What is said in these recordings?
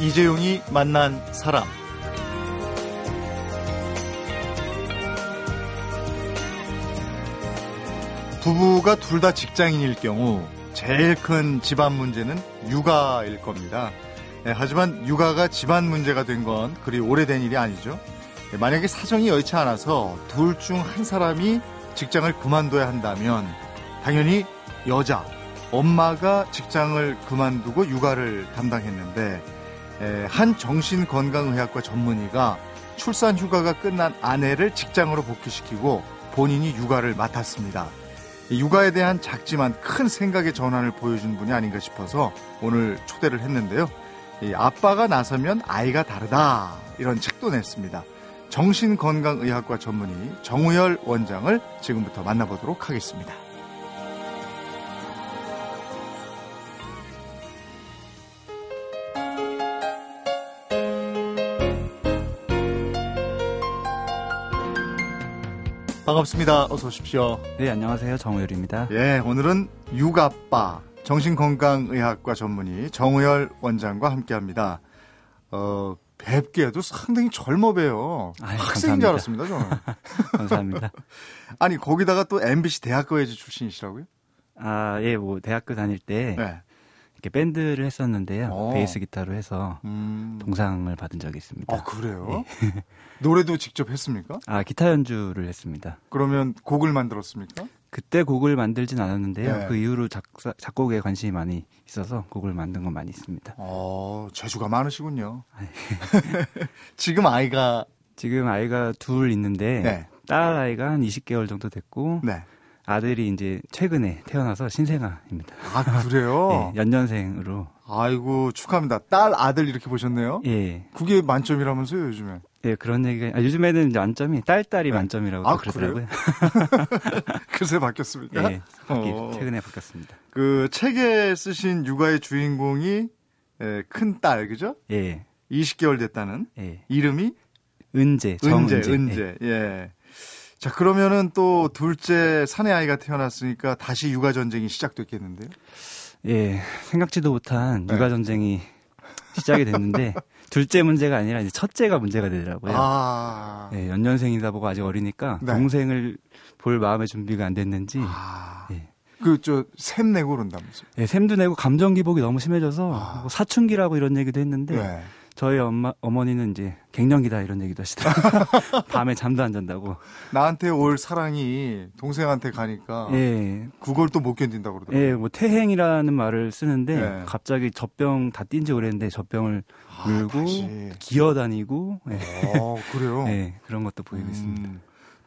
이재용이 만난 사람. 부부가 둘 다 직장인일 경우 제일 큰 집안 문제는 육아일 겁니다. 예, 하지만 육아가 집안 문제가 된 건 그리 오래된 일이 아니죠. 예, 만약에 사정이 여의치 않아서 둘 중 한 사람이 직장을 그만둬야 한다면 당연히 여자, 엄마가 직장을 그만두고 육아를 담당했는데 에, 한 정신건강의학과 전문의가 출산 휴가가 끝난 아내를 직장으로 복귀시키고 본인이 육아를 맡았습니다. 육아에 대한 작지만 큰 생각의 전환을 보여준 분이 아닌가 싶어서 오늘 초대를 했는데요. 아빠가 나서면 아이가 다르다 이런 책도 냈습니다. 정신건강의학과 전문의 정우열 원장을 지금부터 만나보도록 하겠습니다. 반갑습니다. 어서 오십시오. 네, 안녕하세요. 정우열입니다. 예, 오늘은 육아빠 정신건강의학과 전문의 정우열 원장과 함께합니다. 어, 뵙기에도 상당히 젊어. 아유, 학생인 줄 알았습니다, 저는. 감사합니다. 아니, 거기다가 또 MBC 대학교에서 출신이시라고요? 아, 예, 뭐, 대학교 다닐 때. 네. 이렇게 밴드를 했었는데요. 오. 어. 베이스 기타로 해서 음. 동상을 받은 적이 있습니다. 아, 그래요? 예. 노래도 직접 했습니까? 아, 기타 연주를 했습니다. 그러면 곡을 만들었습니까? 그때 곡을 만들진 않았는데요. 네. 그 이후로 작사, 작곡에 관심이 많이 있어서 곡을 만든 건 많이 있습니다. 어, 재주가 많으시군요. 아, 예. 지금 아이가 지금 아이가 둘 있는데 네. 딸 아이가 한 20개월 정도 됐고 네. 아들이 이제 최근에 태어나서 신생아입니다. 아 그래요? 네, 연년생으로. 아이고 축하합니다. 딸 아들 이렇게 보셨네요? 예. 그게 만점이라면서요 요즘에? 예 그런 얘기가 아, 요즘에는 이제 만점이 딸 딸이 네. 만점이라고 아, 그러더라고요. 그새 바뀌었습니까? 예, 어. 최근에 바뀌었습니다. 그 책에 쓰신 육아의 주인공이 예, 큰딸 그죠? 예. 20개월 됐다는. 예. 이름이 은재. 정은재. 은재. 은재. 예. 예. 자, 그러면은 또 둘째 사내 아이가 태어났으니까 다시 육아 전쟁이 시작됐겠는데요? 예, 생각지도 못한 네. 육아 전쟁이 시작이 됐는데 둘째 문제가 아니라 이제 첫째가 문제가 되더라고요. 아. 예, 연년생이다 보고 아직 어리니까 네. 동생을 볼 마음의 준비가 안 됐는지 아. 예. 그저 샘 내고 그런다면서요? 예, 샘도 내고 감정 기복이 너무 심해져서 아. 뭐 사춘기라고 이런 얘기도 했는데 네. 저희 엄마 어머니는 이제 갱년기다 이런 얘기도 하시더라고요. 밤에 잠도 안 잔다고. 나한테 올 사랑이 동생한테 가니까 예. 그걸 또 못 견딘다고 그러더라고요. 예, 뭐 태행이라는 말을 쓰는데 예. 갑자기 젖병 다 뛴지 오랬는데 젖병을 아, 물고 다시. 기어다니고 예. 어, 그래요? 예, 그런 것도 보이고 음. 있습니다.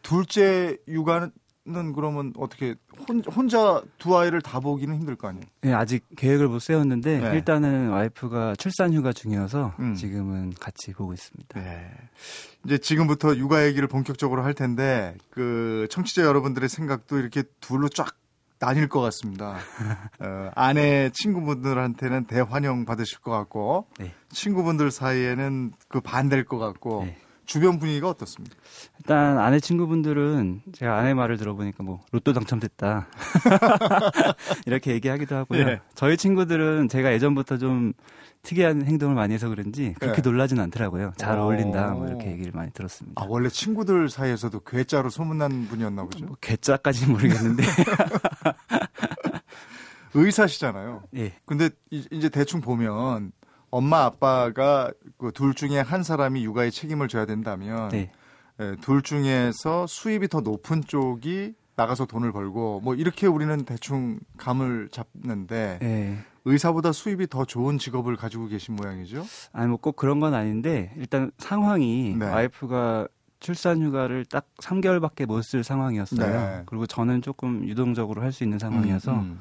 둘째 육아는 는 그러면 어떻게 혼, 자두 아이를 다 보기는 힘들 거 아니에요? 네, 아직 계획을 못 세웠는데 네. 일단은 와이프가 출산 휴가 중이어서 음. 지금은 같이 보고 있습니다. 네. 이제 지금부터 육아 얘기를 본격적으로 할 텐데 그 청취자 여러분들의 생각도 이렇게 둘로 쫙 나뉠 것 같습니다. 어, 아내 친구분들한테는 대환영 받으실 것 같고 네. 친구분들 사이에는 그 반대일 것 같고 네. 주변 분위기가 어떻습니까? 일단 아내 친구분들은 제가 아내 말을 들어보니까 뭐 로또 당첨됐다 이렇게 얘기하기도 하고요. 네. 저희 친구들은 제가 예전부터 좀 특이한 행동을 많이 해서 그런지 그렇게 네. 놀라진 않더라고요. 잘 어... 울린다 뭐 이렇게 얘기를 많이 들었습니다. 아 원래 친구들 사이에서도 괴짜로 소문난 분이었나 보죠? 뭐 괴짜까지는 모르겠는데 의사시잖아요. 예. 근데 이제 대충 보면 엄마 아빠가 그 둘 중에 한 사람이 육아에 책임을 져야 된다면 네. 예, 둘 중에서 수입이 더 높은 쪽이 나가서 돈을 벌고 뭐 이렇게 우리는 대충 감을 잡는데 네. 의사보다 수입이 더 좋은 직업을 가지고 계신 모양이죠? 아니 뭐 꼭 그런 건 아닌데 일단 상황이 네. 와이프가 출산 휴가를 딱 3개월밖에 못 쓸 상황이었어요. 네. 그리고 저는 조금 유동적으로 할 수 있는 상황이어서 음, 음.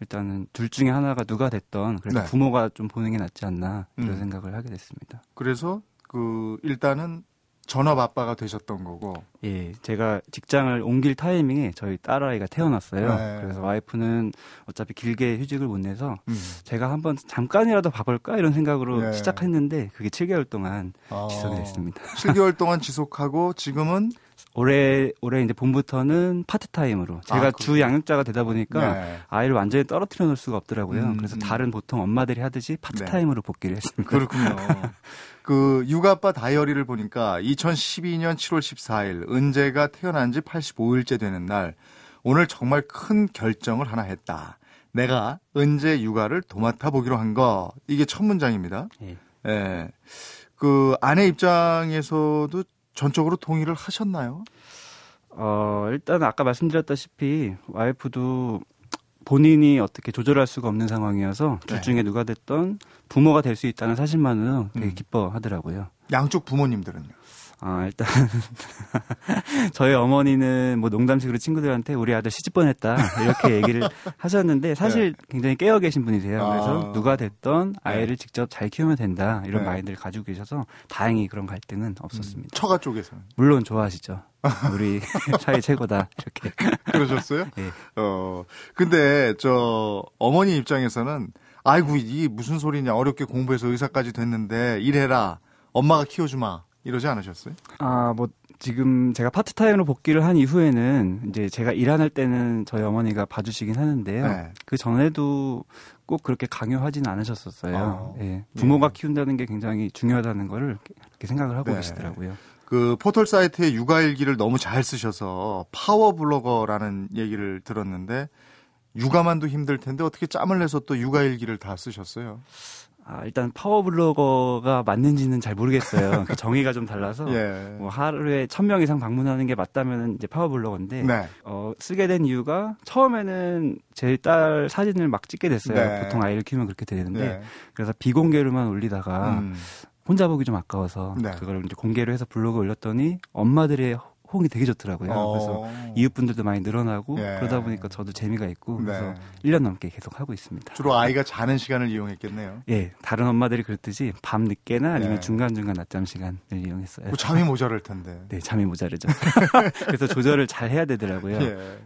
일단은 둘 중에 하나가 누가 됐던 그래서 네. 부모가 좀 보는 게 낫지 않나 이런 음. 생각을 하게 됐습니다. 그래서 그 일단은 전업 아빠가 되셨던 거고. 예, 제가 직장을 옮길 타이밍에 저희 딸아이가 태어났어요. 네. 그래서 와이프는 어차피 길게 휴직을 못 내서 음. 제가 한번 잠깐이라도 봐볼까 이런 생각으로 네. 시작했는데 그게 7개월 동안 아, 지속이 됐습니다. 7개월 동안 지속하고 지금은 올해 올해 이제 봄부터는 파트타임으로 제가 아, 주 양육자가 되다 보니까 네. 아이를 완전히 떨어뜨려 놓을 수가 없더라고요. 음, 그래서 음. 다른 보통 엄마들이 하듯이 파트타임으로 네. 복귀를 했습니다. 그렇군요. 그 육아빠 다이어리를 보니까 2012년 7월 14일 은재가 태어난 지 85일째 되는 날 오늘 정말 큰 결정을 하나 했다. 내가 은재 육아를 도맡아 보기로 한 거. 이게 첫 문장입니다. 예. 예. 그 아내 입장에서도 전적으로 동의를 하셨나요? 어, 일단 아까 말씀드렸다시피 와이프도 본인이 어떻게 조절할 수가 없는 상황이어서 둘 네. 중에 누가 됐던 부모가 될 수 있다는 사실만은 되게 음. 기뻐하더라고요. 양쪽 부모님들은요? 아, 일단 저희 어머니는 뭐 농담식으로 친구들한테 우리 아들 시집 보냈다 이렇게 얘기를 하셨는데 사실 네. 굉장히 깨어 계신 분이세요. 아. 그래서 누가 됐던 네. 아이를 네. 직접 잘 키우면 된다 이런 네. 마인드를 가지고 계셔서 다행히 그런 갈등은 없었습니다. 음, 처가 쪽에서 물론 좋아하시죠. 우리 사이 최고다 이렇게 그러셨어요? 네. 어 근데 저 어머니 입장에서는 아이고 이게 무슨 소리냐 어렵게 공부해서 의사까지 됐는데 일해라 엄마가 키워주마 이러지 않으셨어요? 아, 뭐 지금 제가 파트타임으로 복귀를 한 이후에는 이제 제가 일안할 때는 저희 어머니가 봐주시긴 하는데요. 네. 그 전에도 꼭 그렇게 강요하지는 않으셨었어요. 아, 예. 부모가 네. 키운다는 게 굉장히 중요하다는 거를 이렇게 생각을 하고 네. 계시더라고요. 그 포털 사이트에 육아일기를 너무 잘 쓰셔서 파워 블로거라는 얘기를 들었는데 육아만도 힘들 텐데 어떻게 짬을 내서 또 육아일기를 다 쓰셨어요? 아, 일단 파워블로거가 맞는지는 잘 모르겠어요. 그 정의가 좀 달라서 예. 뭐 하루에 천 명 이상 방문하는 게 맞다면 이제 파워블로거인데 네. 어, 쓰게 된 이유가 처음에는 제 딸 사진을 막 찍게 됐어요. 네. 보통 아이를 키우면 그렇게 되는데 네. 그래서 비공개로만 올리다가 음. 혼자 보기 좀 아까워서 네. 그걸 이제 공개로 해서 블로그 올렸더니 엄마들의 호응이 되게 좋더라고요. 어. 그래서 이웃분들도 많이 늘어나고 예. 그러다 보니까 저도 재미가 있고 네. 그래서 1년 넘게 계속 하고 있습니다. 주로 아이가 자는 시간을 이용했겠네요. 예, 다른 엄마들이 그렇듯이 밤 늦게나 아니면 예. 중간 중간 낮잠 시간을 이용했어요. 뭐 잠이 모자랄 텐데. 네, 잠이 모자르죠. 그래서 조절을 잘 해야 되더라고요. 예.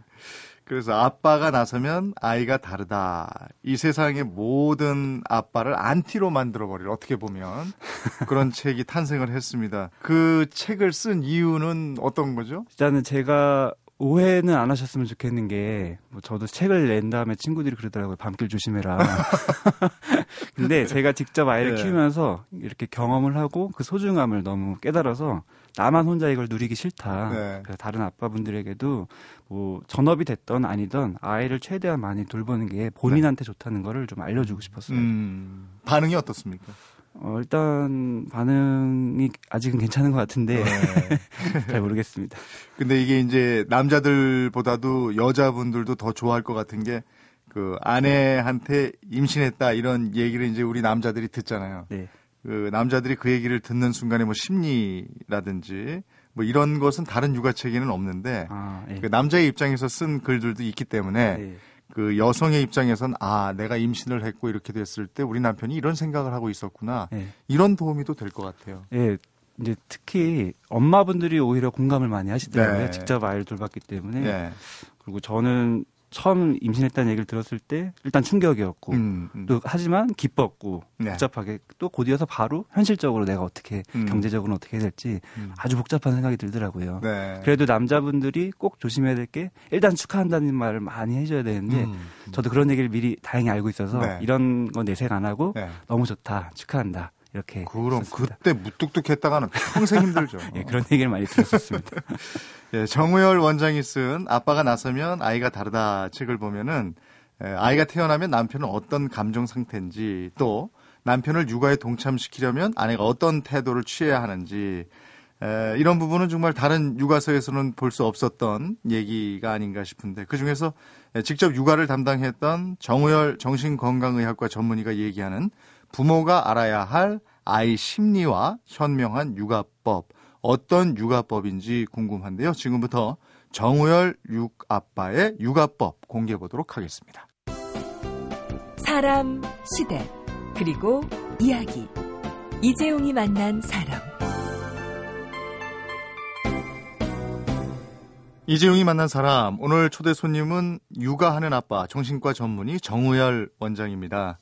그래서 아빠가 나서면 아이가 다르다. 이 세상의 모든 아빠를 안티로 만들어버릴 어떻게 보면 그런 책이 탄생을 했습니다. 그 책을 쓴 이유는 어떤 거죠? 일단은 제가 오해는 안 하셨으면 좋겠는 게, 뭐 저도 책을 낸 다음에 친구들이 그러더라고요. 밤길 조심해라. 근데 제가 직접 아이를 네. 키우면서 이렇게 경험을 하고 그 소중함을 너무 깨달아서 나만 혼자 이걸 누리기 싫다. 네. 그래서 다른 아빠분들에게도 뭐 전업이 됐던 아니던 아이를 최대한 많이 돌보는 게 본인한테 네. 좋다는 거를 좀 알려주고 싶었어요. 음, 반응이 어떻습니까? 어, 일단 반응이 아직은 괜찮은 것 같은데 네. 잘 모르겠습니다. 근데 이게 이제 남자들보다도 여자분들도 더 좋아할 것 같은 게 그 아내한테 임신했다 이런 얘기를 이제 우리 남자들이 듣잖아요. 네. 그 남자들이 그 얘기를 듣는 순간에 뭐 심리라든지 뭐 이런 것은 다른 육아책에는 없는데 아, 예. 그 남자의 입장에서 쓴 글들도 있기 때문에 예. 그 여성의 입장에선 아 내가 임신을 했고 이렇게 됐을 때 우리 남편이 이런 생각을 하고 있었구나 예. 이런 도움이 또 될 것 같아요. 예. 이제 특히 엄마분들이 오히려 공감을 많이 하시더라고요. 네. 직접 아이를 돌봤기 때문에. 네. 그리고 저는 처음 임신했다는 얘기를 들었을 때 일단 충격이었고 음, 음. 또 하지만 기뻤고 네. 복잡하게 또 곧이어서 바로 현실적으로 내가 어떻게 음. 경제적으로 어떻게 해야 될지 음. 아주 복잡한 생각이 들더라고요. 네. 그래도 남자분들이 꼭 조심해야 될 게 일단 축하한다는 말을 많이 해줘야 되는데 음, 음. 저도 그런 얘기를 미리 다행히 알고 있어서 네. 이런 건 내색 안 하고 네. 너무 좋다 축하한다 이렇게 그럼 썼습니다. 그때 무뚝뚝했다가는 평생 힘들죠. 예, 그런 얘기를 많이 들었었습니다. 예, 정우열 원장이 쓴 아빠가 나서면 아이가 다르다 책을 보면은 예, 아이가 태어나면 남편은 어떤 감정 상태인지 또 남편을 육아에 동참시키려면 아내가 어떤 태도를 취해야 하는지 에, 이런 부분은 정말 다른 육아서에서는 볼 수 없었던 얘기가 아닌가 싶은데 그 중에서 직접 육아를 담당했던 정우열 정신건강의학과 전문의가 얘기하는 부모가 알아야 할 아이 심리와 현명한 육아법 어떤 육아법인지 궁금한데요. 지금부터 정우열 육아빠의 육아법 공개해 보도록 하겠습니다. 사람, 시대, 그리고 이야기. 이재용이 만난 사람. 이재용이 만난 사람. 오늘 초대 손님은 육아하는 아빠 정신과 전문의 정우열 원장입니다.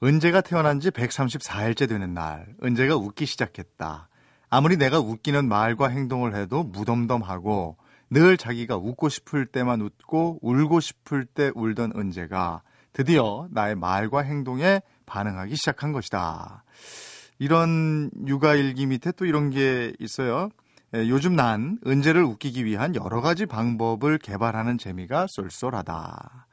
은재가 태어난 지 134일째 되는 날, 은재가 웃기 시작했다. 아무리 내가 웃기는 말과 행동을 해도 무덤덤하고 늘 자기가 웃고 싶을 때만 웃고 울고 싶을 때 울던 은재가 드디어 나의 말과 행동에 반응하기 시작한 것이다. 이런 육아일기 밑에 또 이런 게 있어요. 예, 요즘 난 은재를 웃기기 위한 여러 가지 방법을 개발하는 재미가 쏠쏠하다.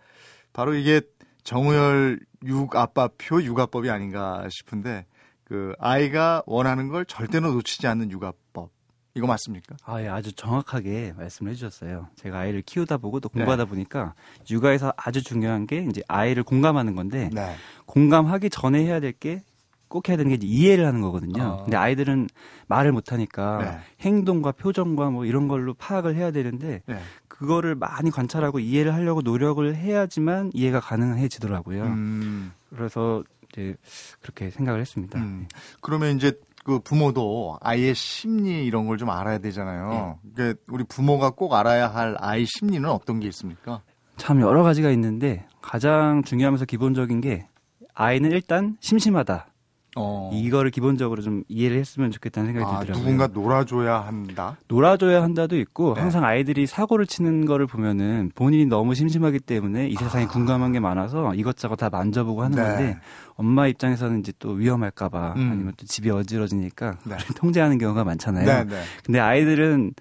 바로 이게 정우열 육아빠표 육아법이 아닌가 싶은데 그 아이가 원하는 걸 절대로 놓치지 않는 육아법. 이거 맞습니까? 아, 예, 아주 정확하게 말씀을 해주셨어요. 제가 아이를 키우다 보고 또 공부하다 네. 보니까 육아에서 아주 중요한 게 이제 아이를 공감하는 건데 네. 공감하기 전에 해야 될 게 꼭 해야 되는 게 이해를 하는 거거든요. 어. 근데 아이들은 말을 못 하니까 네. 행동과 표정과 뭐 이런 걸로 파악을 해야 되는데 네. 그거를 많이 관찰하고 이해를 하려고 노력을 해야지만 이해가 가능해지더라고요. 음. 그래서 이제 그렇게 생각을 했습니다. 음. 그러면 이제 그 부모도 아이의 심리 이런 걸 좀 알아야 되잖아요. 네. 그러니까 우리 부모가 꼭 알아야 할 아이 심리는 어떤 게 있습니까? 참 여러 가지가 있는데 가장 중요하면서 기본적인 게 아이는 일단 심심하다. 어. 이거를 기본적으로 좀 이해를 했으면 좋겠다는 생각이 아, 들더라고요. 누군가 놀아줘야 한다. 놀아줘야 한다도 있고 네. 항상 아이들이 사고를 치는 거를 보면은 본인이 너무 심심하기 때문에 이 세상에 아. 궁금한 게 많아서 이것저것 다 만져보고 하는 네. 건데 엄마 입장에서는 이제 또 위험할까봐 음. 아니면 또 집이 어지러지니까 네. 통제하는 경우가 많잖아요. 네, 네. 근데 아이들은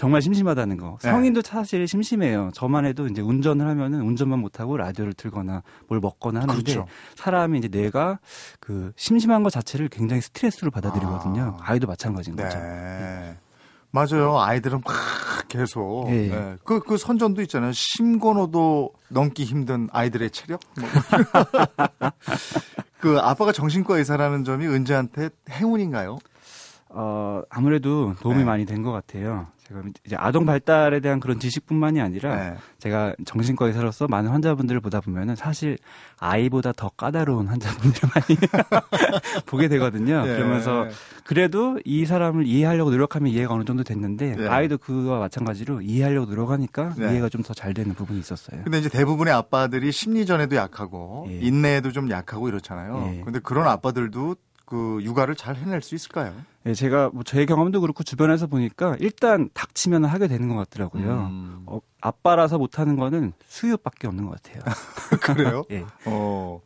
정말 심심하다는 거. 네. 성인도 사실 심심해요. 저만 해도 이제 운전을 하면은 운전만 못하고 라디오를 틀거나 뭘 먹거나 하는데 그렇죠. 사람이 이제 내가 그 심심한 것 자체를 굉장히 스트레스로 받아들이거든요. 아. 이도 마찬가지인 네. 거죠. 네. 맞아요. 아이들은 막 계속. 네. 네. 그, 그 선전도 있잖아요. 심건호도 넘기 힘든 아이들의 체력? 뭐. 그 아빠가 정신과 의사라는 점이 은재한테 행운인가요? 어, 아무래도 도움이 네. 많이 된 것 같아요. 제가 이제 아동 발달에 대한 그런 지식뿐만이 아니라 네. 제가 정신과 의사로서 많은 환자분들을 보다 보면은 사실 아이보다 더 까다로운 환자분들을 많이 보게 되거든요. 네. 그러면서 그래도 이 사람을 이해하려고 노력하면 이해가 어느 정도 됐는데 네. 아이도 그와 마찬가지로 이해하려고 노력하니까 네. 이해가 좀 더 잘 되는 부분이 있었어요. 근데 이제 대부분의 아빠들이 심리전에도 약하고 예. 인내에도 좀 약하고 이렇잖아요. 예. 근데 그런 아빠들도 그 육아를 잘 해낼 수 있을까요? 네, 제가 뭐 제 경험도 그렇고 주변에서 보니까 일단 닥치면 하게 되는 것 같더라고요. 음. 어, 아빠라서 못하는 거는 수유밖에 없는 것 같아요. 그래요? 예. 어,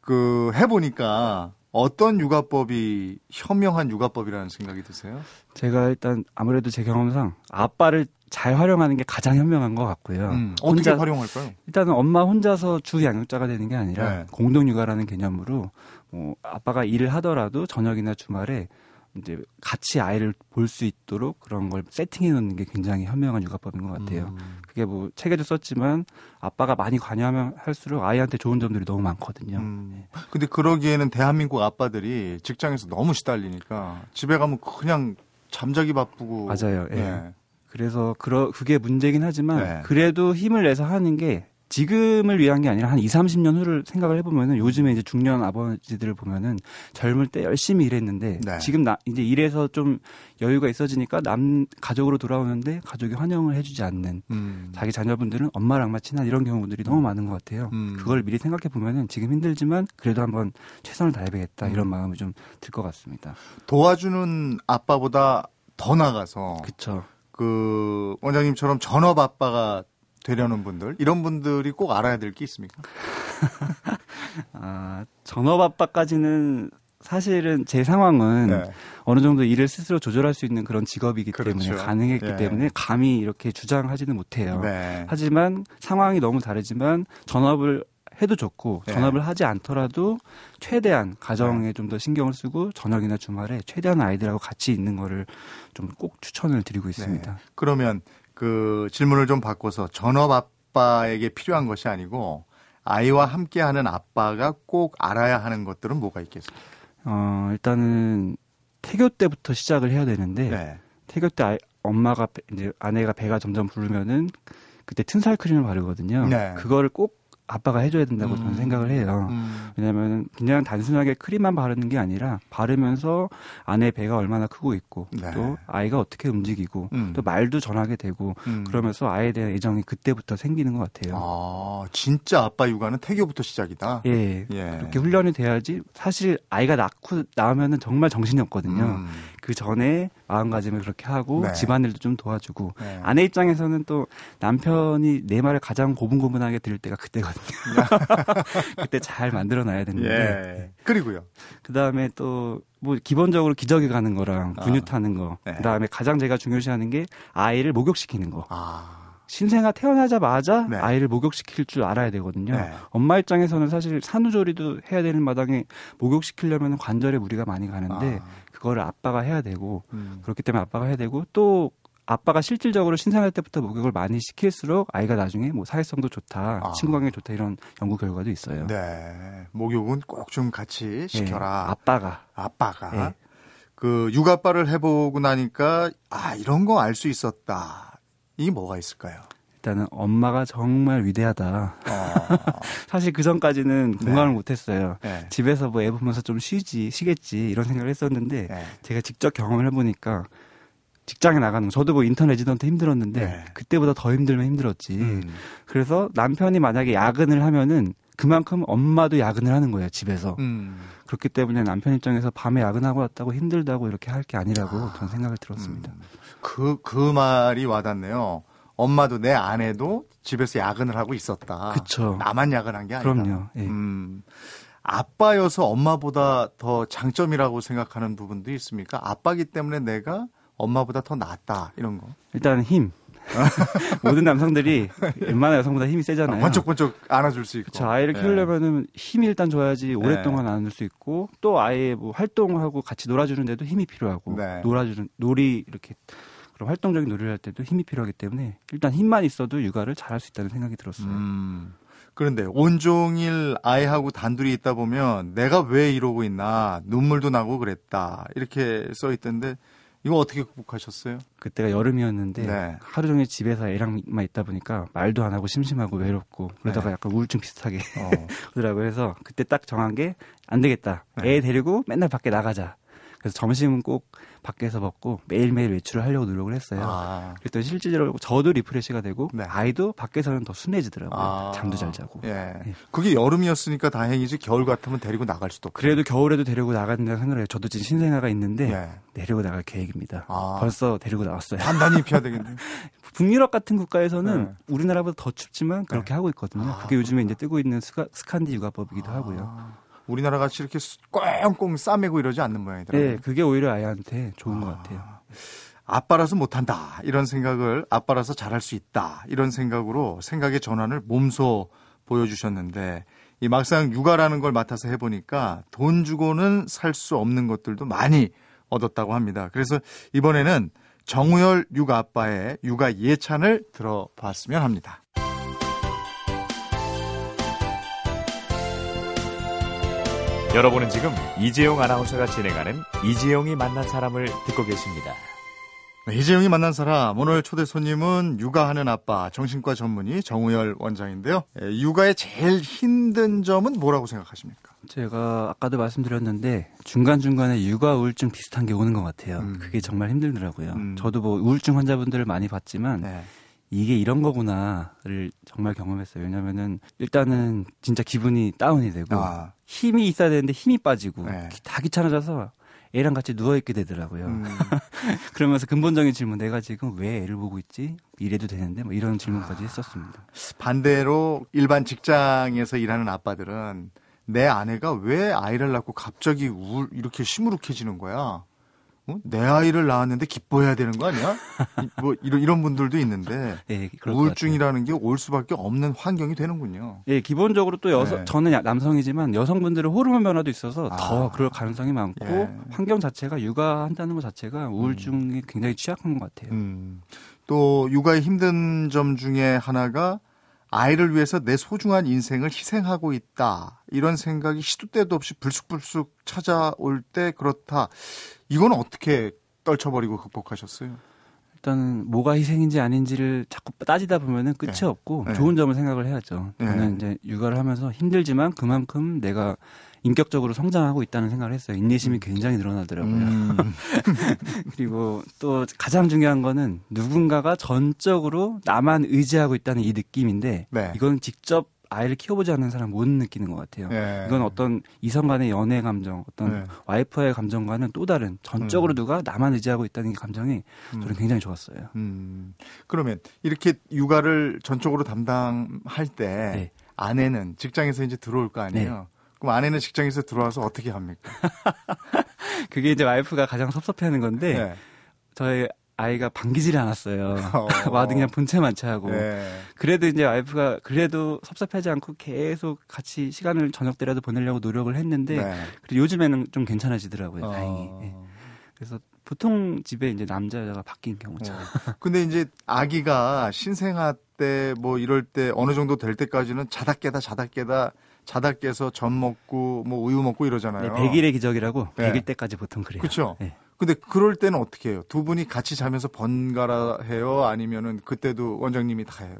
그 해보니까 어떤 육아법이 현명한 육아법이라는 생각이 드세요? 제가 일단 아무래도 제 경험상 아빠를 잘 활용하는 게 가장 현명한 것 같고요. 음, 어떻게 혼자, 활용할까요? 일단은 엄마 혼자서 주 양육자가 되는 게 아니라 네. 공동 육아라는 개념으로 뭐 아빠가 일을 하더라도 저녁이나 주말에 이제 같이 아이를 볼 수 있도록 그런 걸 세팅해 놓는 게 굉장히 현명한 육아법인 것 같아요. 음. 그게 뭐 책에도 썼지만 아빠가 많이 관여하면 할수록 아이한테 좋은 점들이 너무 많거든요. 음. 네. 근데 그러기에는 대한민국 아빠들이 직장에서 너무 시달리니까 집에 가면 그냥 잠자기 바쁘고 맞아요. 예. 네. 그래서 그러, 그게 문제긴 하지만 네. 그래도 힘을 내서 하는 게 지금을 위한 게 아니라 한 2, 30년 후를 생각을 해보면은 요즘에 이제 중년 아버지들을 보면은 젊을 때 열심히 일했는데 네. 지금 나 이제 일해서 좀 여유가 있어지니까 남 가족으로 돌아오는데 가족이 환영을 해주지 않는 음. 자기 자녀분들은 엄마랑 친한 이런 경우들이 너무 많은 것 같아요. 음. 그걸 미리 생각해 보면은 지금 힘들지만 그래도 한번 최선을 다해야겠다 이런 음. 마음이 좀 들 것 같습니다. 도와주는 아빠보다 더 나가서 그쵸. 그 원장님처럼 전업 아빠가 되려는 분들 이런 분들이 꼭 알아야 될 게 있습니까? 아, 전업 아빠까지는 사실은 제 상황은 네. 어느 정도 일을 스스로 조절할 수 있는 그런 직업이기 그렇죠. 때문에 가능했기 네. 때문에 감히 이렇게 주장하지는 못해요. 네. 하지만 상황이 너무 다르지만 전업을 해도 좋고 네. 전업을 하지 않더라도 최대한 가정에 네. 좀더 신경을 쓰고 저녁이나 주말에 최대한 아이들하고 같이 있는 거를 좀 꼭 추천을 드리고 네. 있습니다. 그러면 그 질문을 좀 바꿔서 전업 아빠에게 필요한 것이 아니고 아이와 함께하는 아빠가 꼭 알아야 하는 것들은 뭐가 있겠습니까? 어, 일단은 태교 때부터 시작을 해야 되는데 네. 태교 때 아이, 엄마가 이제 아내가 배가 점점 부르면은 그때 튼살 크림을 바르거든요. 네. 그거를 꼭 아빠가 해줘야 된다고 음. 저는 생각을 해요. 음. 왜냐하면 그냥 단순하게 크림만 바르는 게 아니라 바르면서 아내 배가 얼마나 크고 있고 네. 또 아이가 어떻게 움직이고 음. 또 말도 전하게 되고 음. 그러면서 아이에 대한 애정이 그때부터 생기는 것 같아요. 아 진짜 아빠 육아는 태교부터 시작이다. 예, 예. 그렇게 훈련이 돼야지 사실 아이가 낳고 나오면은 정말 정신이 없거든요. 음. 그그 전에 마음가짐을 그렇게 하고 네. 집안일도 좀 도와주고 네. 아내 입장에서는 또 남편이 내 말을 가장 고분고분하게 들을 때가 그때거든요. 그때 잘 만들어 놔야 되는데. 예. 그리고요. 그 다음에 또 뭐 기본적으로 기저귀 가는 거랑 분유 아. 타는 거. 네. 그 다음에 가장 제가 중요시하는 게 아이를 목욕시키는 거. 아. 신생아 태어나자마자 네. 아이를 목욕시킬 줄 알아야 되거든요. 네. 엄마 입장에서는 사실 산후조리도 해야 되는 마당에 목욕시키려면 관절에 무리가 많이 가는데 아. 그거를 아빠가 해야 되고 음. 그렇기 때문에 아빠가 해야 되고 또 아빠가 실질적으로 신생할 때부터 목욕을 많이 시킬수록 아이가 나중에 뭐 사회성도 좋다, 아. 친구 관계 좋다 이런 연구 결과도 있어요. 네, 목욕은 꼭 좀 같이 시켜라. 네. 아빠가. 아빠가. 네. 그 육아빠를 해보고 나니까 아 이런 거 알 수 있었다. 이게 뭐가 있을까요? 일단은 엄마가 정말 위대하다. 어. 사실 그 전까지는 네. 공감을 못했어요. 네. 집에서 뭐 애 보면서 좀 쉬지, 쉬겠지 이런 생각을 했었는데 네. 제가 직접 경험을 해보니까 직장에 나가는 거. 저도 뭐 인턴 레지던트 힘들었는데 네. 그때보다 더 힘들면 힘들었지. 음. 그래서 남편이 만약에 야근을 하면은 그만큼 엄마도 야근을 하는 거예요 집에서. 음. 그렇기 때문에 남편 입장에서 밤에 야근하고 왔다고 힘들다고 이렇게 할 게 아니라고 아. 저는 생각을 들었습니다. 음. 그, 그 말이 와닿네요. 엄마도 내 아내도 집에서 야근을 하고 있었다. 그쵸. 나만 야근한 게 아니다. 그럼요. 예. 음, 아빠여서 엄마보다 더 장점이라고 생각하는 부분도 있습니까? 아빠기 때문에 내가 엄마보다 더 낫다 이런 거. 일단 힘. 모든 남성들이 웬만한 여성보다 힘이 세잖아요. 번쩍번쩍 안아줄 수 있고. 그 아이를 네. 키우려면은 힘이 일단 줘야지 오랫동안 네. 안을 수 있고 또 아이의 뭐 활동하고 같이 놀아주는데도 힘이 필요하고 네. 놀아주는 놀이 이렇게 그런 활동적인 놀이를 할 때도 힘이 필요하기 때문에 일단 힘만 있어도 육아를 잘할 수 있다는 생각이 들었어요. 음. 그런데 온종일 아이하고 단둘이 있다 보면 내가 왜 이러고 있나 눈물도 나고 그랬다 이렇게 써 있던데 이거 어떻게 극복하셨어요? 그때가 여름이었는데 네. 하루 종일 집에서 애랑만 있다 보니까 말도 안 하고 심심하고 외롭고 그러다가 네. 약간 우울증 비슷하게 어. 그러더라고요. 그래서 그때 딱 정한 게 안 되겠다. 네. 애 데리고 맨날 밖에 나가자. 그래서 점심은 꼭 밖에서 먹고 매일매일 외출을 하려고 노력을 했어요. 아. 그랬더니 실질적으로 저도 refresh가 되고 네. 아이도 밖에서는 더 순해지더라고요. 아. 잠도 잘 자고. 예. 예. 그게 여름이었으니까 다행이지 겨울 같으면 데리고 나갈 수도 없고. 그래도 겨울에도 데리고 나간다는 생각을 해요. 저도 지금 신생아가 있는데 예. 데리고 나갈 계획입니다. 아. 벌써 데리고 나왔어요. 단단히 입혀야 되겠네요. 북유럽 같은 국가에서는 네. 우리나라보다 더 춥지만 그렇게 네. 하고 있거든요. 아. 그게 요즘에 이제 뜨고 있는 스카, 스칸디 육아법이기도 하고요. 아. 우리나라 같이 이렇게 꽁꽁 싸매고 이러지 않는 모양이더라고요. 네, 그게 오히려 아이한테 좋은 아, 것 같아요. 아빠라서 못한다 이런 생각을 아빠라서 잘할 수 있다 이런 생각으로 생각의 전환을 몸소 보여주셨는데 이 막상 육아라는 걸 맡아서 해보니까 돈 주고는 살 수 없는 것들도 많이 얻었다고 합니다. 그래서 이번에는 정우열 육아 아빠의 육아 예찬을 들어봤으면 합니다. 여러분은 지금 이재용 아나운서가 진행하는 이재용이 만난 사람을 듣고 계십니다. 네, 이재용이 만난 사람 오늘 초대 손님은 육아하는 아빠 정신과 전문의 정우열 원장인데요. 예, 육아의 제일 힘든 점은 뭐라고 생각하십니까? 제가 아까도 말씀드렸는데 중간중간에 육아 우울증 비슷한 게 오는 것 같아요. 음. 그게 정말 힘들더라고요. 음. 저도 뭐 우울증 환자분들을 많이 봤지만 네. 이게 이런 거구나를 정말 경험했어요. 왜냐면은 일단은 진짜 기분이 다운이 되고 아. 힘이 있어야 되는데 힘이 빠지고 네. 다 귀찮아져서 애랑 같이 누워 있게 되더라고요. 음. 그러면서 근본적인 질문 내가 지금 왜 애를 보고 있지? 이래도 되는데 뭐 이런 질문까지 했었습니다. 반대로 일반 직장에서 일하는 아빠들은 내 아내가 왜 아이를 낳고 갑자기 우 이렇게 시무룩해지는 거야? 어? 내 아이를 낳았는데 기뻐해야 되는 거 아니야? 뭐 이런 이런 분들도 있는데 네, 우울증이라는 게 올 수밖에 없는 환경이 되는군요. 예, 기본적으로 또 여성 네. 저는 남성이지만 여성분들은 호르몬 변화도 있어서 아. 더 그럴 가능성이 많고 예. 환경 자체가 육아한다는 것 자체가 우울증이 음. 굉장히 취약한 것 같아요. 음. 또 육아의 힘든 점 중에 하나가 아이를 위해서 내 소중한 인생을 희생하고 있다. 이런 생각이 시도 때도 없이 불쑥불쑥 찾아올 때 그렇다. 이건 어떻게 떨쳐버리고 극복하셨어요? 일단 뭐가 희생인지 아닌지를 자꾸 따지다 보면은 끝이 네. 없고 네. 좋은 점을 생각을 해야죠. 네. 저는 이제 육아를 하면서 힘들지만 그만큼 내가 인격적으로 성장하고 있다는 생각을 했어요. 인내심이 음. 굉장히 늘어나더라고요. 음. 그리고 또 가장 중요한 거는 누군가가 전적으로 나만 의지하고 있다는 이 느낌인데 네. 이건 직접 아이를 키워보지 않는 사람 못 느끼는 것 같아요. 네. 이건 어떤 이성 간의 연애 감정, 어떤 네. 와이프와의 감정과는 또 다른 전적으로 음. 누가 나만 의지하고 있다는 게 감정이 음. 저는 굉장히 좋았어요. 음. 그러면 이렇게 육아를 전적으로 담당할 때 네. 아내는 직장에서 이제 들어올 거 아니에요? 네. 그럼 아내는 직장에서 들어와서 어떻게 합니까? 그게 이제 와이프가 가장 섭섭해하는 건데 네. 저희 아이가 반기질 않았어요. 어. 와도 그냥 본체만 채하고. 네. 그래도 이제 와이프가 그래도 섭섭하지 않고 계속 같이 시간을 저녁 때라도 보내려고 노력을 했는데 네. 그리고 요즘에는 좀 괜찮아지더라고요. 어. 다행히. 네. 그래서 보통 집에 이제 남자가 바뀐 경우죠. 어. 근데 이제 아기가 신생아 때 뭐 이럴 때 어느 정도 될 때까지는 자다 깨다 자다 깨다 자다 깨서 전 먹고 뭐 우유 먹고 이러잖아요. 네, 100일의 기적이라고 네. 100일 때까지 보통 그래요. 그렇죠. 네. 근데 그럴 때는 어떻게 해요? 두 분이 같이 자면서 번갈아 해요? 아니면은 그때도 원장님이 다 해요?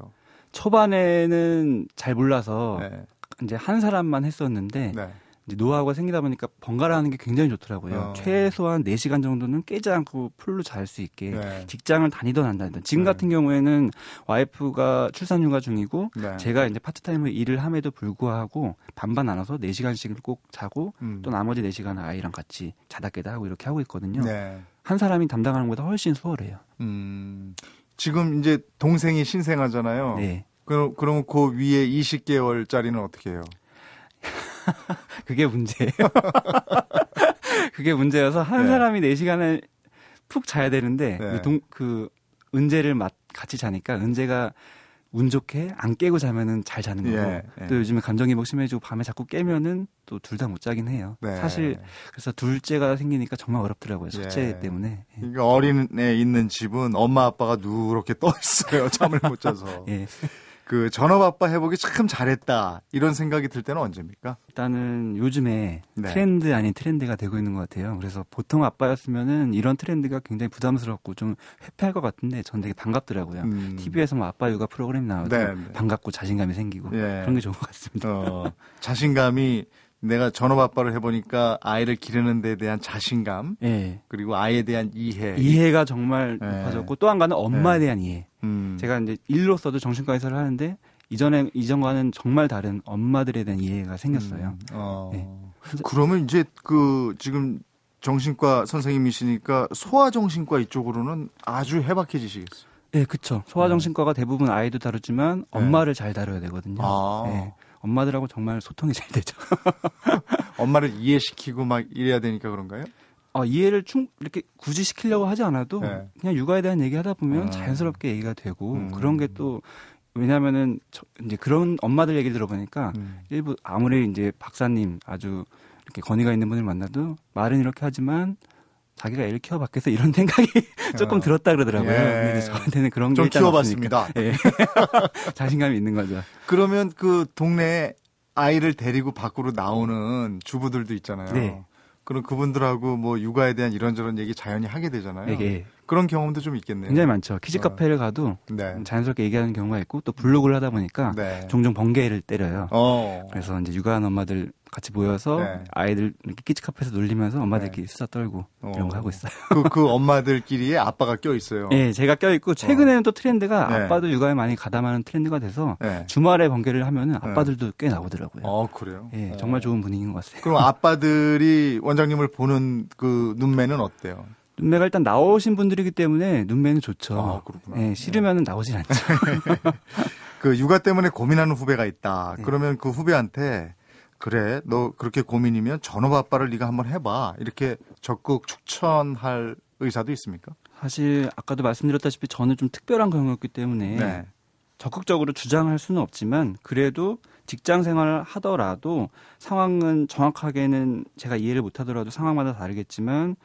초반에는 잘 몰라서 네. 이제 한 사람만 했었는데 네. 노하우가 생기다 보니까 번갈아 하는 게 굉장히 좋더라고요. 어. 최소한 4시간 정도는 깨지 않고 풀로 잘 수 있게 네. 직장을 다니던 한다든. 지금 네. 같은 경우에는 와이프가 출산 휴가 중이고 네. 제가 이제 파트타임으로 일을 함에도 불구하고 반반 나눠서 4시간씩을 꼭 자고 음. 또 나머지 4시간은 아이랑 같이 자다 깨다 하고 이렇게 하고 있거든요. 네. 한 사람이 담당하는 것보다 훨씬 수월해요. 음. 지금 이제 동생이 신생아잖아요. 네. 그럼, 그럼 그 위에 20개월짜리는 어떻게 해요? 그게 문제예요. 그게 문제여서 한 네. 사람이 4시간을 푹 자야 되는데 네. 그, 동, 그 은재를 맞, 같이 자니까 은재가 운 좋게 안 깨고 자면은 잘 자는 거고 예, 예. 또 요즘에 감정이입 심해지고 밤에 자꾸 깨면은 또 둘 다 못 자긴 해요. 네. 사실 그래서 둘째가 생기니까 정말 어렵더라고요. 첫째 예. 때문에. 예. 그러니까 어린애 있는 집은 엄마 아빠가 누렇게 떠 있어요. 잠을 못 자서. 예. 그 전업 아빠 해보기 참 잘했다 이런 생각이 들 때는 언제입니까? 일단은 요즘에 네. 트렌드 아닌 트렌드가 되고 있는 것 같아요. 그래서 보통 아빠였으면은 이런 트렌드가 굉장히 부담스럽고 좀 회피할 것 같은데 전 되게 반갑더라고요. 음. TV에서 뭐 아빠 육아 프로그램 나와도 네, 네. 반갑고 자신감이 생기고 예. 그런 게 좋은 것 같습니다. 어, 자신감이 내가 전업 아빠를 해보니까 아이를 기르는 데 대한 자신감, 네. 그리고 아이에 대한 이해. 이해가 정말 네. 높아졌고 또 한 가지는 엄마에 네. 대한 이해. 음. 제가 이제 일로서도 정신과 의사를 하는데 이전에 이전과는 정말 다른 엄마들에 대한 이해가 생겼어요. 음. 어. 네. 그러면 이제 그 지금 정신과 선생님이시니까 소아정신과 이쪽으로는 아주 해박해지시겠어요. 네, 그렇죠. 소아정신과가 대부분 아이도 다루지만 엄마를 잘 다뤄야 되거든요. 아. 네. 엄마들하고 정말 소통이 잘 되죠. 엄마를 이해시키고 막 이래야 되니까 그런가요? 어, 이해를 충 이렇게 굳이 시키려고 하지 않아도 네. 그냥 육아에 대한 얘기 하다 보면 음. 자연스럽게 얘기가 되고 음. 그런 게 또 왜냐하면은 저, 이제 그런 엄마들 얘기를 들어보니까 음. 일부 아무리 이제 박사님 아주 이렇게 권위가 있는 분을 만나도 말은 이렇게 하지만 자기가 애를 키워봤겠어 이런 생각이 조금 어. 들었다 그러더라고요. 예. 근데 저한테는 그런 게 키워봤습니다. 예. 자신감이 있는 거죠. 그러면 그 동네 아이를 데리고 밖으로 나오는 주부들도 있잖아요. 네. 그럼 그분들하고 뭐 육아에 대한 이런저런 얘기 자연히 하게 되잖아요. 네. 그런 경험도 좀 있겠네요. 굉장히 많죠. 키즈 어. 카페를 가도 네. 자연스럽게 얘기하는 경우가 있고 또 블로그를 하다 보니까 네. 종종 번개를 때려요. 어. 그래서 이제 육아하는 엄마들 같이 모여서 네. 아이들 이렇게 키즈 카페에서 놀리면서 엄마들끼리 네. 수다 떨고 어. 이런 거 하고 있어요. 그, 그 엄마들끼리에 아빠가 껴 있어요. 네, 제가 껴 있고 최근에는 어. 또 트렌드가 네. 아빠도 육아에 많이 가담하는 트렌드가 돼서 네. 주말에 번개를 하면은 네. 아빠들도 꽤 나오더라고요. 어, 그래요? 예, 정말 좋은 분위기인 것 같아요. 그럼 아빠들이 원장님을 보는 그 눈매는 어때요? 눈매가 일단 나오신 분들이기 때문에 눈매는 좋죠. 아, 그렇구나. 예, 싫으면은 나오진 않죠. 그 육아 때문에 고민하는 후배가 있다. 그러면 그 후배한테 그래 너 그렇게 고민이면 전업 아빠를 네가 한번 해봐 이렇게 적극 추천할 의사도 있습니까? 사실 아까도 말씀드렸다시피 저는 좀 특별한 경우였기 때문에 네. 적극적으로 주장할 수는 없지만 그래도 직장 생활을 하더라도 상황은 정확하게는 제가 이해를 못하더라도 상황마다 다르겠지만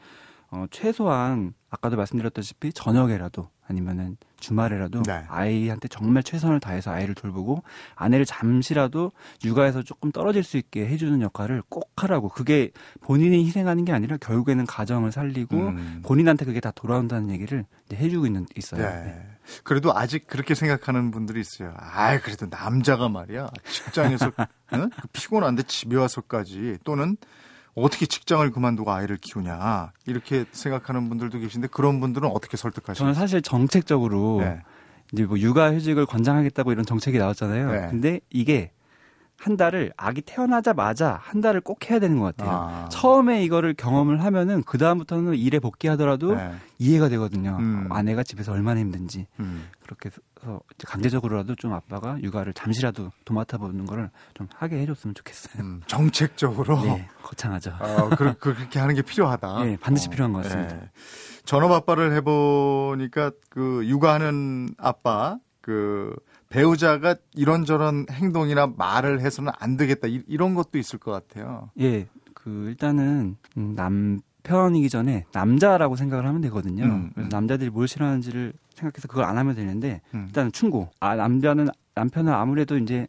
어, 최소한 아까도 말씀드렸다시피 저녁에라도 아니면은 주말에라도 네. 아이한테 정말 최선을 다해서 아이를 돌보고 아내를 잠시라도 육아에서 조금 떨어질 수 있게 해주는 역할을 꼭 하라고 그게 본인이 희생하는 게 아니라 결국에는 가정을 살리고 음. 본인한테 그게 다 돌아온다는 얘기를 해주고 있는 있어요. 네. 네. 그래도 아직 그렇게 생각하는 분들이 있어요. 아, 그래도 남자가 말이야 직장에서 응? 그 피곤한데 집에 와서까지 또는 어떻게 직장을 그만두고 아이를 키우냐 이렇게 생각하는 분들도 계신데 그런 분들은 어떻게 설득하시나요? 저는 사실 정책적으로 네. 이제 뭐 육아휴직을 권장하겠다고 이런 정책이 나왔잖아요. 네. 근데 이게 한 달을 아기 태어나자마자 한 달을 꼭 해야 되는 것 같아요. 아. 처음에 이거를 경험을 하면은 그 다음부터는 일에 복귀하더라도 네. 이해가 되거든요. 음. 아내가 집에서 얼마나 힘든지 음. 그렇게 해서 강제적으로라도 좀 아빠가 육아를 잠시라도 도맡아 보는 거를 좀 하게 해줬으면 좋겠어요. 음. 정책적으로 네, 거창하죠. 아, 그, 렇게 하는 게 필요하다. 네, 반드시 어. 필요한 것 같습니다. 네. 전업 아빠를 해보니까 그 육아하는 아빠 그 배우자가 이런저런 행동이나 말을 해서는 안 되겠다 이, 런 것도 있을 것 같아요. 예, 그 일단은 음, 남편이기 전에 남자라고 생각을 하면 되거든요. 음, 음. 남자들이 뭘 싫어하는지를 생각해서 그걸 안 하면 되는데 음. 일단은 충고. 아 남자는 남편은 아무래도 이제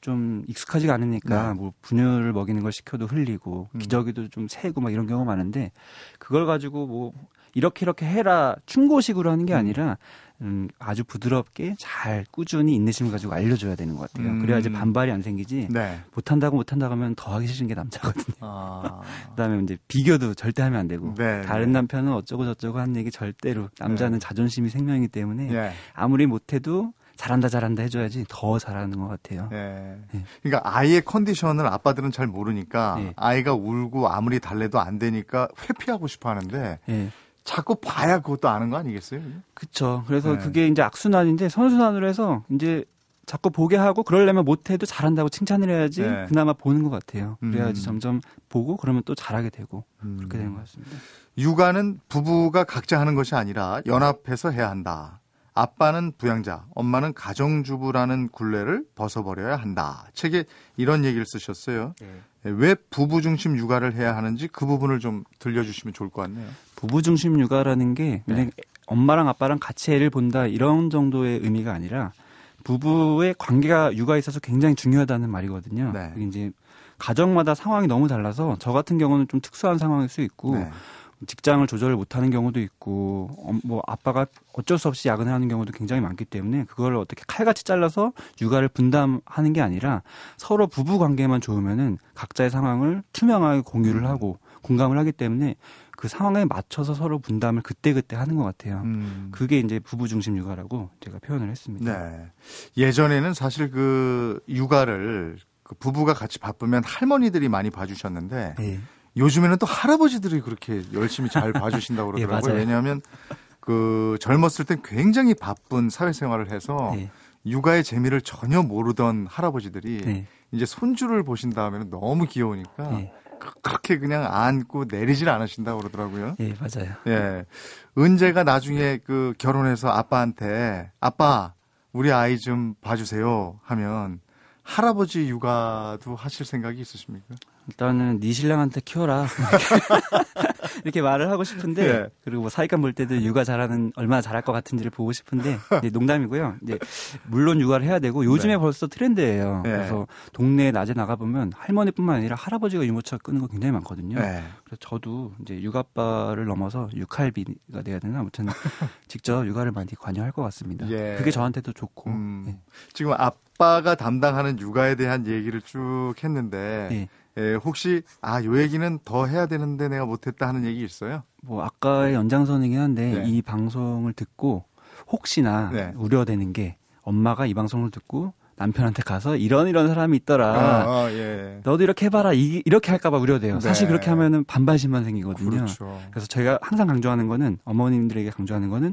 좀 익숙하지가 않으니까 네. 뭐 분유를 먹이는 걸 시켜도 흘리고 음. 기저귀도 좀 새고 막 이런 경우가 많은데 그걸 가지고 뭐 이렇게 이렇게 해라 충고식으로 하는 게 음. 아니라 음, 아주 부드럽게 잘 꾸준히 인내심을 가지고 알려줘야 되는 것 같아요. 음. 그래야지 반발이 안 생기지. 네. 못한다고 못한다고 하면 더 하기 싫은 게 남자거든요. 아. 그다음에 이제 비교도 절대 하면 안 되고 네, 다른 네. 남편은 어쩌고 저쩌고 하는 얘기 절대로 남자는 네. 자존심이 생명이기 때문에 네. 아무리 못해도 잘한다 잘한다 해줘야지 더 잘하는 것 같아요. 네. 네. 그러니까 아이의 컨디션을 아빠들은 잘 모르니까 네. 아이가 울고 아무리 달래도 안 되니까 회피하고 싶어 하는데 네. 자꾸 봐야 그것도 아는 거 아니겠어요? 그렇죠. 그래서 네. 그게 이제 악순환인데 선순환으로 해서 이제 자꾸 보게 하고 그러려면 못해도 잘한다고 칭찬을 해야지 네. 그나마 보는 것 같아요. 그래야지 음. 점점 보고 그러면 또 잘하게 되고 음. 그렇게 되는 것 같습니다. 육아는 부부가 각자 하는 것이 아니라 연합해서 해야 한다. 아빠는 부양자, 엄마는 가정주부라는 굴레를 벗어버려야 한다. 책에 이런 얘기를 쓰셨어요. 네. 왜 부부 중심 육아를 해야 하는지 그 부분을 좀 들려주시면 좋을 것 같네요. 부부 중심 육아라는 게 그냥 네. 엄마랑 아빠랑 같이 애를 본다 이런 정도의 의미가 아니라 부부의 관계가 육아에 있어서 굉장히 중요하다는 말이거든요. 네. 이제 가정마다 상황이 너무 달라서 저 같은 경우는 좀 특수한 상황일 수 있고 네. 직장을 조절 못하는 경우도 있고 어, 뭐 아빠가 어쩔 수 없이 야근을 하는 경우도 굉장히 많기 때문에 그걸 어떻게 칼같이 잘라서 육아를 분담하는 게 아니라 서로 부부 관계만 좋으면은 각자의 상황을 투명하게 공유를 하고 공감을 하기 때문에 그 상황에 맞춰서 서로 분담을 그때그때 하는 것 같아요. 음. 그게 이제 부부 중심 육아라고 제가 표현을 했습니다. 네. 예전에는 사실 그 육아를 그 부부가 같이 바쁘면 할머니들이 많이 봐주셨는데 네. 요즘에는 또 할아버지들이 그렇게 열심히 잘 봐주신다고 예, 그러더라고요. 예, 왜냐하면 그 젊었을 땐 굉장히 바쁜 사회생활을 해서 네. 육아의 재미를 전혀 모르던 할아버지들이 네. 이제 손주를 보신 다음에는 너무 귀여우니까 네. 그렇게 그냥 안고 내리질 않으신다고 그러더라고요. 예, 맞아요. 예. 은재가 나중에 그 결혼해서 아빠한테 아빠 우리 아이 좀 봐주세요 하면 할아버지 육아도 하실 생각이 있으십니까? 일단은 네 신랑한테 키워라 이렇게 말을 하고 싶은데 네. 그리고 뭐 사익감 볼 때도 육아 잘하는 얼마나 잘할 것 같은지를 보고 싶은데 이제 농담이고요. 이제 물론 육아를 해야 되고 요즘에 네. 벌써 트렌드예요. 네. 그래서 동네에 낮에 나가 보면 할머니뿐만 아니라 할아버지가 유모차 끄는 거 굉장히 많거든요. 네. 그래서 저도 이제 육아빠를 넘어서 육할비가 돼야 되나 아무튼 직접 육아를 많이 관여할 것 같습니다. 예. 그게 저한테도 좋고 음. 네. 지금 아빠가 담당하는 육아에 대한 얘기를 쭉 했는데. 네. 예, 혹시 아, 요 얘기는 더 해야 되는데 내가 못했다 하는 얘기 있어요? 뭐 아까의 연장선이긴 한데 네. 이 방송을 듣고 혹시나 네. 우려되는 게 엄마가 이 방송을 듣고 남편한테 가서 이런 이런 사람이 있더라. 아, 아, 예. 너도 이렇게 해봐라. 이, 렇게 할까봐 우려돼요. 네. 사실 그렇게 하면은 반발심만 생기거든요. 그렇죠. 그래서 저희가 항상 강조하는 거는 어머님들에게 강조하는 거는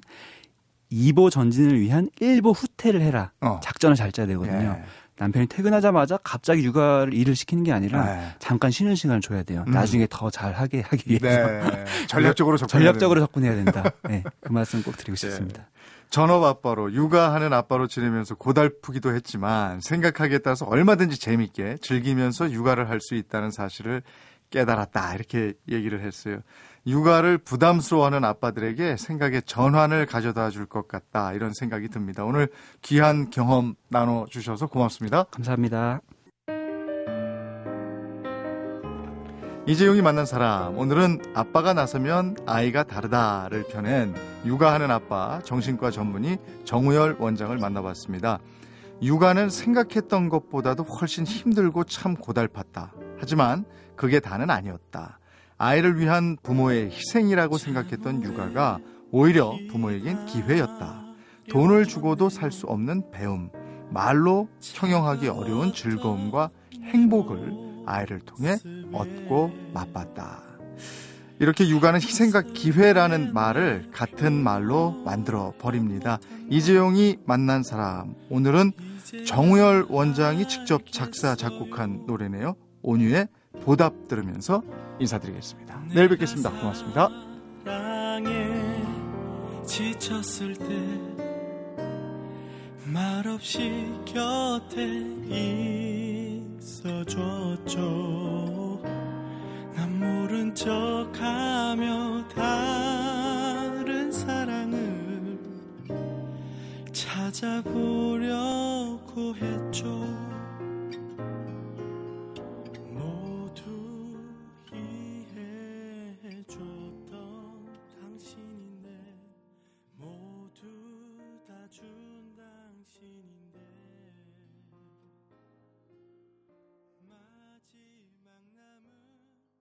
2보 전진을 위한 1보 후퇴를 해라. 어. 작전을 잘 짜야 되거든요. 예. 남편이 퇴근하자마자 갑자기 육아를 일을 시키는 게 아니라 네. 잠깐 쉬는 시간을 줘야 돼요. 음. 나중에 더 잘하게 하기 위해서 네. 전략적으로 접근 전략적으로 접근해야 된다. 네, 그 말씀 꼭 드리고 네. 싶습니다. 전업 아빠로 육아하는 아빠로 지내면서 고달프기도 했지만 생각하기에 따라서 얼마든지 재밌게 즐기면서 육아를 할 수 있다는 사실을 깨달았다 이렇게 얘기를 했어요. 육아를 부담스러워하는 아빠들에게 생각의 전환을 가져다 줄 것 같다 이런 생각이 듭니다. 오늘 귀한 경험 나눠 주셔서 고맙습니다. 감사합니다. 이재용이 만난 사람 오늘은 아빠가 나서면 아이가 다르다를 펴낸 육아하는 아빠 정신과 전문의 정우열 원장을 만나봤습니다. 육아는 생각했던 것보다도 훨씬 힘들고 참 고달팠다. 하지만 그게 다는 아니었다. 아이를 위한 부모의 희생이라고 생각했던 육아가 오히려 부모에겐 기회였다. 돈을 주고도 살 수 없는 배움. 말로 형용하기 어려운 즐거움과 행복을 아이를 통해 얻고 맛봤다. 이렇게 육아는 희생과 기회라는 말을 같은 말로 만들어 버립니다. 이재용이 만난 사람. 오늘은 정우열 원장이 직접 작사, 작곡한 노래네요. 온유의 보답 들으면서 인사드리겠습니다. 내일 뵙겠습니다. 고맙습니다. 지쳤을 때 말없이 곁에 있어줬죠 난 모른 척하며 다른 사랑을 찾아보려고 했죠 준 당신이